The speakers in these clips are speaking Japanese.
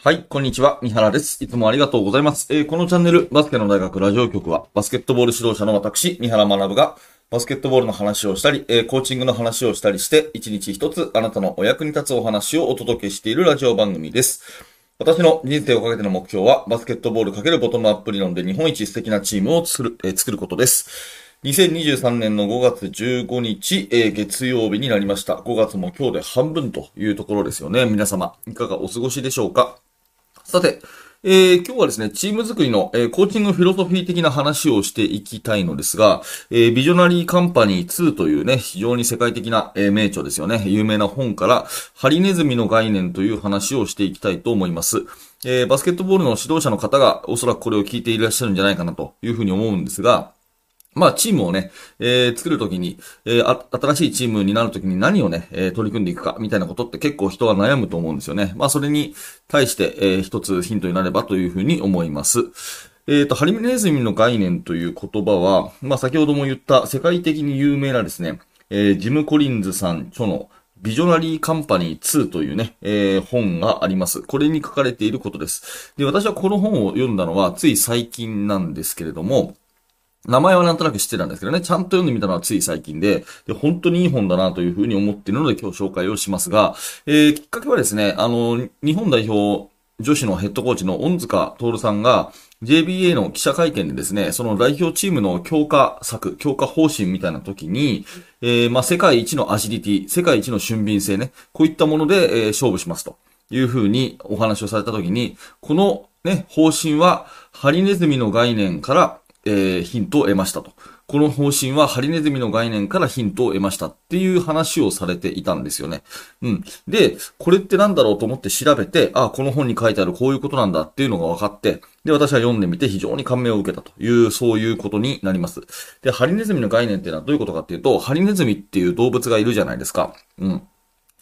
はい、こんにちは。三原です。いつもありがとうございます。えーこのチャンネル、バスケの大学ラジオ局は、バスケットボール指導者の私、三原学が、バスケットボールの話をしたり、えーコーチングの話をしたりして、一日一つあなたのお役に立つお話をお届けしているラジオ番組です。私の人生をかけての目標は、バスケットボール×ボトムアップ理論で日本一素敵なチームを作る、えー作ることです。2023年の5月15日、えー月曜日になりました。5月も今日で半分というところですよね。皆様、いかがお過ごしでしょうか？さて、えー今日はですね、チーム作りの、えーコーチングフィロソフィー的な話をしていきたいのですが、えービジョナリーカンパニー2というね、非常に世界的な、え名著ですよね。有名な本から、ハリネズミの概念という話をしていきたいと思います。えバスケットボールの指導者の方がおそらくこれを聞いていらっしゃるんじゃないかなというふうに思うんですが、まあ、チームをね、えー作るときに、えー新しいチームになるときに何をね、えー取り組んでいくか、みたいなことって結構人は悩むと思うんですよね。まあ、それに対して、えー一つヒントになればというふうに思います。えっ、と、ハリネズミの概念という言葉は、まあ、先ほども言った世界的に有名なですね、えージム・コリンズさん著のビジョナリーカンパニー2というね、えー本があります。これに書かれていることです。で、私はこの本を読んだのはつい最近なんですけれども、名前はなんとなく知ってたんですけどね、ちゃんと読んでみたのはつい最近で、で本当にいい本だなというふうに思っているので今日紹介をしますが、えーきっかけはですね、あの、日本代表女子のヘッドコーチの恩塚徹さんが、JBA の記者会見でですね、その代表チームの強化策、強化方針みたいな時に、えーまあ、世界一のアジリティ、世界一の俊敏性ね、こういったもので、えー勝負しますと。いうふうにお話をされた時に、このね、方針はハリネズミの概念から、えーヒントを得ましたと。この方針はハリネズミの概念からヒントを得ましたっていう話をされていたんですよね。うん。で、これってなんだろうと思って調べて、あ、この本に書いてあるこういうことなんだっていうのが分かって、で、私は読んでみて非常に感銘を受けたという、そういうことになります。で、ハリネズミの概念っていうのはどういうことかっていうと、ハリネズミっていう動物がいるじゃないですか。うん。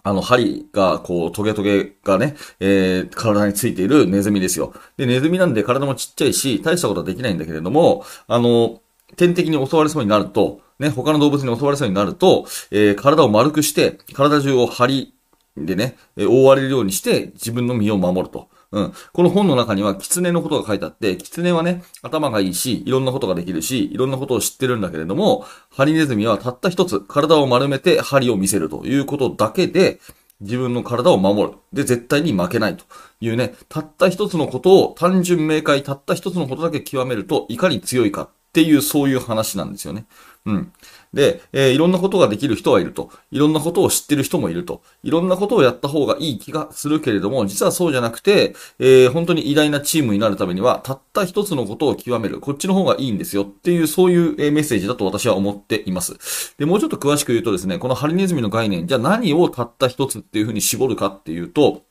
あの、針が、こう、トゲトゲがね、えー、体についているネズミですよ。で、ネズミなんで体もちっちゃいし、大したことはできないんだけれども、あの、天敵に襲われそうになると、ね、他の動物に襲われそうになると、えー体を丸くして、体中を針でね、覆われるようにして、自分の身を守ると。うん。この本の中には、狐のことが書いてあって、狐はね、頭がいいし、いろんなことができるし、いろんなことを知ってるんだけれども、ハリネズミはたった一つ、体を丸めて針を見せるということだけで、自分の体を守る。で、絶対に負けないというね、たった一つのことを単純明快、たった一つのことだけ極めると、いかに強いかっていう、そういう話なんですよね。うん。で、えーいろんなことができる人はいると。いろんなことを知ってる人もいると。いろんなことをやった方がいい気がするけれども、実はそうじゃなくて、えー本当に偉大なチームになるためには、たった一つのことを極める。こっちの方がいいんですよっていう、そういうえメッセージだと私は思っています。で、もうちょっと詳しく言うとですね、このハリネズミの概念、じゃあ何をたった一つっていうふうに絞るかっていうと、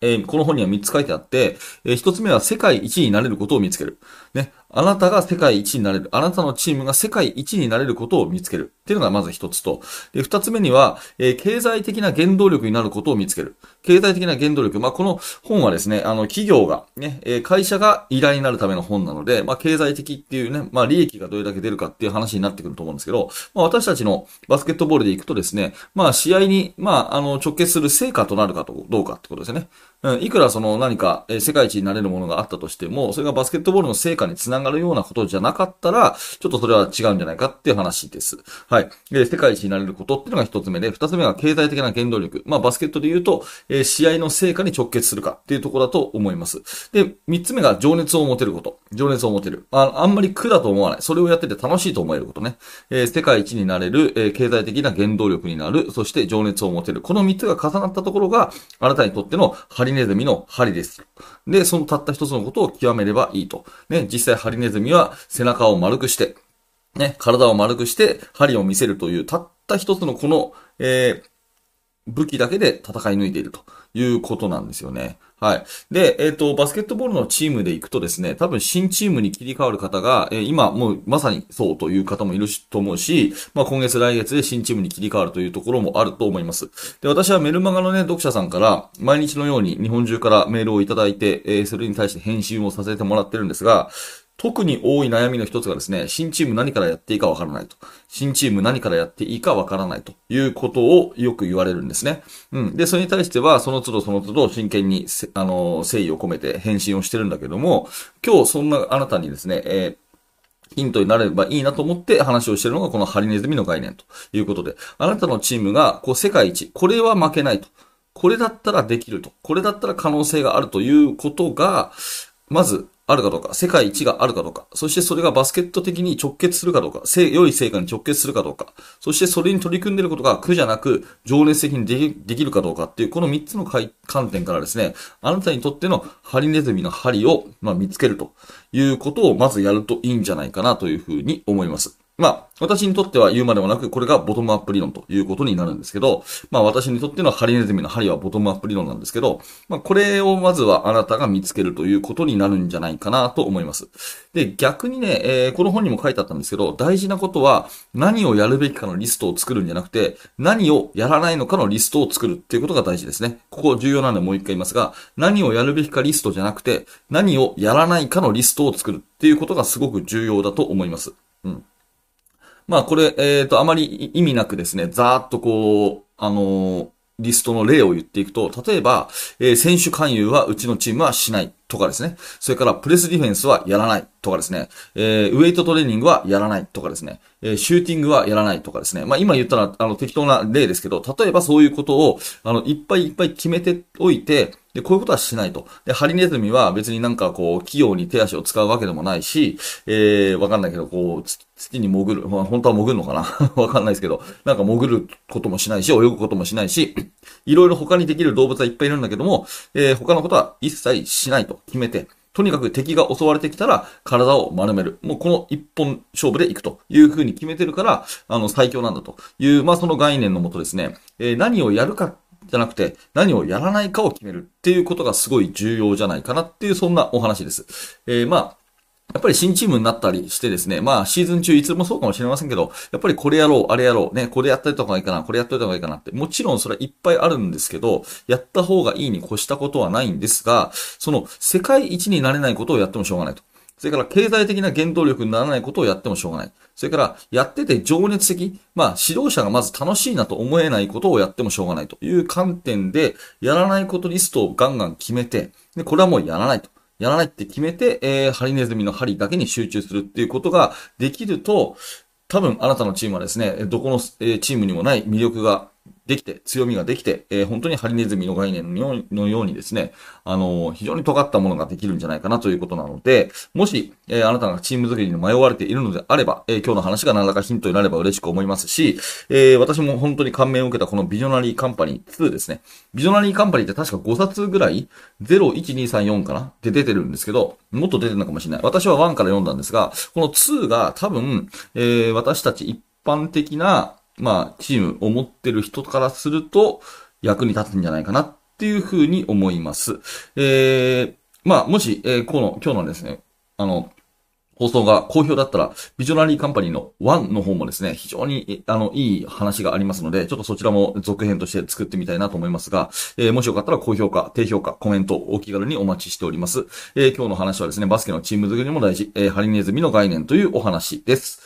えーこの本には3つ書いてあって、え1つ目は世界一になれることを見つける。ね。あなたが世界一になれる。あなたのチームが世界一になれることを見つける。っていうのがまず一つと。で、二つ目には、えー経済的な原動力になることを見つける。経済的な原動力。まあ、この本はですね、あの、企業が、ね、えー会社が偉大になるための本なので、まあ、経済的っていうね、まあ、利益がどれだけ出るかっていう話になってくると思うんですけど、まあ、私たちのバスケットボールで行くとですね、まあ、試合に、まあ、あの、直結する成果となるか、どうかってことですね。いくらその何か、世界一になれるものがあったとしても、それがバスケットボールの成果につながるようなことじゃなかったら、ちょっとそれは違うんじゃないかっていう話です。はい。で、世界一になれることっていうのが一つ目で、二つ目は経済的な原動力。まあ、バスケットで言うと、え試合の成果に直結するかっていうところだと思います。で、三つ目が情熱を持てること。情熱を持てる。ああんまり苦だと思わない。それをやってて楽しいと思えることね。え世界一になれる、え経済的な原動力になる、そして情熱を持てる。この三つが重なったところが、あなたにとってのハネズミの針です。で、そのたった一つのことを極めればいいと。ね、実際ハリネズミは背中を丸くして、ね、体を丸くして針を見せるという、たった一つのこの、えー武器だけで戦い抜いているということなんですよね。はい。で、えっ、と、バスケットボールのチームで行くとですね、多分新チームに切り替わる方が、えー今もうまさにそうという方もいると思うし、まあ今月来月で新チームに切り替わるというところもあると思います。で、私はメルマガのね、読者さんから毎日のように日本中からメールをいただいて、えーそれに対して返信をさせてもらってるんですが、特に多い悩みの一つがですね、新チーム何からやっていいかわからないと。新チーム何からやっていいかわからないということをよく言われるんですね。うん。で、それに対しては、その都度その都度真剣に、あの、誠意を込めて返信をしてるんだけども、今日そんなあなたにですね、えー、ヒントになればいいなと思って話をしているのがこのハリネズミの概念ということで、あなたのチームがこう世界一、これは負けないと。これだったらできると。これだったら可能性があるということが、まずあるかどうか、世界一があるかどうか、そしてそれがバスケット的に直結するかどうか、良い成果に直結するかどうか、そしてそれに取り組んでいることが苦じゃなく、情熱的にできるかどうかっていう、この3つの観点からですね、あなたにとってのハリネズミの針を、まあ、見つけるということをまずやるといいんじゃないかなというふうに思います。まあ、私にとっては言うまでもなく、これがボトムアップ理論ということになるんですけど、まあ私にとってのハリネズミの針はボトムアップ理論なんですけど、まあこれをまずはあなたが見つけるということになるんじゃないかなと思います。で、逆にね、えー、この本にも書いてあったんですけど、大事なことは何をやるべきかのリストを作るんじゃなくて、何をやらないのかのリストを作るっていうことが大事ですね。ここ重要なんでもう一回言いますが、何をやるべきかリストじゃなくて、何をやらないかのリストを作るっていうことがすごく重要だと思います。うん。まあこれ、えっ、ー、と、あまり意味なくですね、ざーっとこう、あのー、リストの例を言っていくと、例えば、えー、選手勧誘はうちのチームはしないとかですね。それからプレスディフェンスはやらないとかですね。えー、ウェイトトレーニングはやらないとかですね。えー、シューティングはやらないとかですね。まあ今言ったら、あの適当な例ですけど、例えばそういうことを、あの、いっぱいいっぱい決めておいて、で、こういうことはしないと。で、ハリネズミは別になんかこう、器用に手足を使うわけでもないし、えー、わかんないけど、こう、土に潜る、まあ、本当は潜るのかな？わかんないですけど、なんか潜ることもしないし、泳ぐこともしないし、いろいろ他にできる動物はいっぱいいるんだけども、えー、他のことは一切しないと。決めて、とにかく敵が襲われてきたら体を丸める。もうこの一本勝負で行くと。いう風に決めてるから、あの、最強なんだという、まあその概念のもとですね、えー、何をやるかじゃなくて、何をやらないかを決めるっていうことがすごい重要じゃないかなっていう、そんなお話です。えー、まあ、やっぱり新チームになったりしてですね、まあシーズン中いつもそうかもしれませんけど、やっぱりこれやろう、あれやろう、ね、これやったりとかがいいかな、これやっといた方がいいかなって、もちろんそれはいっぱいあるんですけど、やった方がいいに越したことはないんですが、その世界一になれないことをやってもしょうがないと。それから経済的な原動力にならないことをやってもしょうがない。それからやってて情熱的、まあ指導者がまず楽しいなと思えないことをやってもしょうがないという観点で、やらないことリストをガンガン決めて、で、これはもうやらないと。やらないって決めて、えー、ハリネズミの針だけに集中するっていうことができると、多分あなたのチームはですね、どこの、えチームにもない魅力ができて、強みができて、えー、本当にハリネズミの概念のようにですね、あのー、非常に尖ったものができるんじゃないかなということなので、もし、えー、あなたがチーム作りに迷われているのであれば、え今日の話が何らかヒントになれば嬉しく思いますし、え私も本当に感銘を受けたこのビジョナリーカンパニー2ですね。ビジョナリーカンパニーって確か5冊ぐらい、01234かなって出てるんですけど、もっと出てるのかもしれない。私は1から読んだんですが、この2が多分、え私たち一般的なまあ、チームを持ってる人からすると、役に立つんじゃないかなっていうふうに思います。えー、まあ、もし、えー、この、今日のですね、あの、放送が好評だったら、ビジョナリーカンパニーの1の方もですね、非常に、あの、いい話がありますので、ちょっとそちらも続編として作ってみたいなと思いますが、えー、もしよかったら高評価、低評価、コメント、お気軽にお待ちしております。えー、今日の話はですね、バスケのチーム作りも大事、えー、ハリネズミの概念というお話です。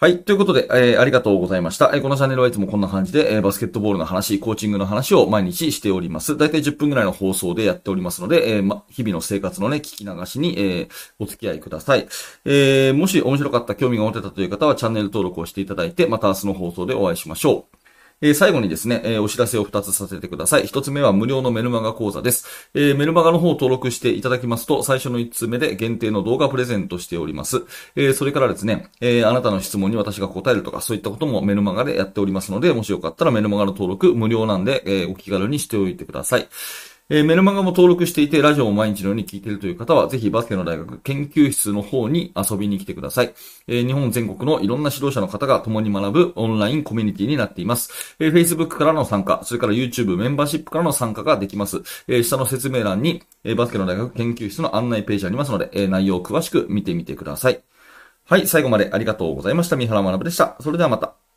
はい。ということで、えー、ありがとうございました。えー、このチャンネルはいつもこんな感じで、えー、バスケットボールの話、コーチングの話を毎日しております。だいたい10分ぐらいの放送でやっておりますので、えー、ま、日々の生活のね、聞き流しに、えー、お付き合いください。えー、もし面白かった、興味が持てたという方は、チャンネル登録をしていただいて、また明日の放送でお会いしましょう。えー、最後にですね、えー、お知らせを2つさせてください。1つ目は無料のメルマガ講座です。えー、メルマガの方を登録していただきますと、最初の1つ目で限定の動画プレゼントしております。えそれからですね、えあなたの質問に私が答えるとか、そういったこともメルマガでやっておりますので、もしよかったらメルマガの登録無料なんで、えお気軽にしておいてください。えー、メルマガも登録していて、ラジオを毎日のように聞いているという方は、ぜひバスケの大学研究室の方に遊びに来てください。えー、日本全国のいろんな指導者の方が共に学ぶオンラインコミュニティになっています。えー、Facebook からの参加、それから YouTube メンバーシップからの参加ができます。え、下の説明欄に、え、バスケの大学研究室の案内ページありますので、え、内容を詳しく見てみてください。はい、最後までありがとうございました。三原学でした。それではまた。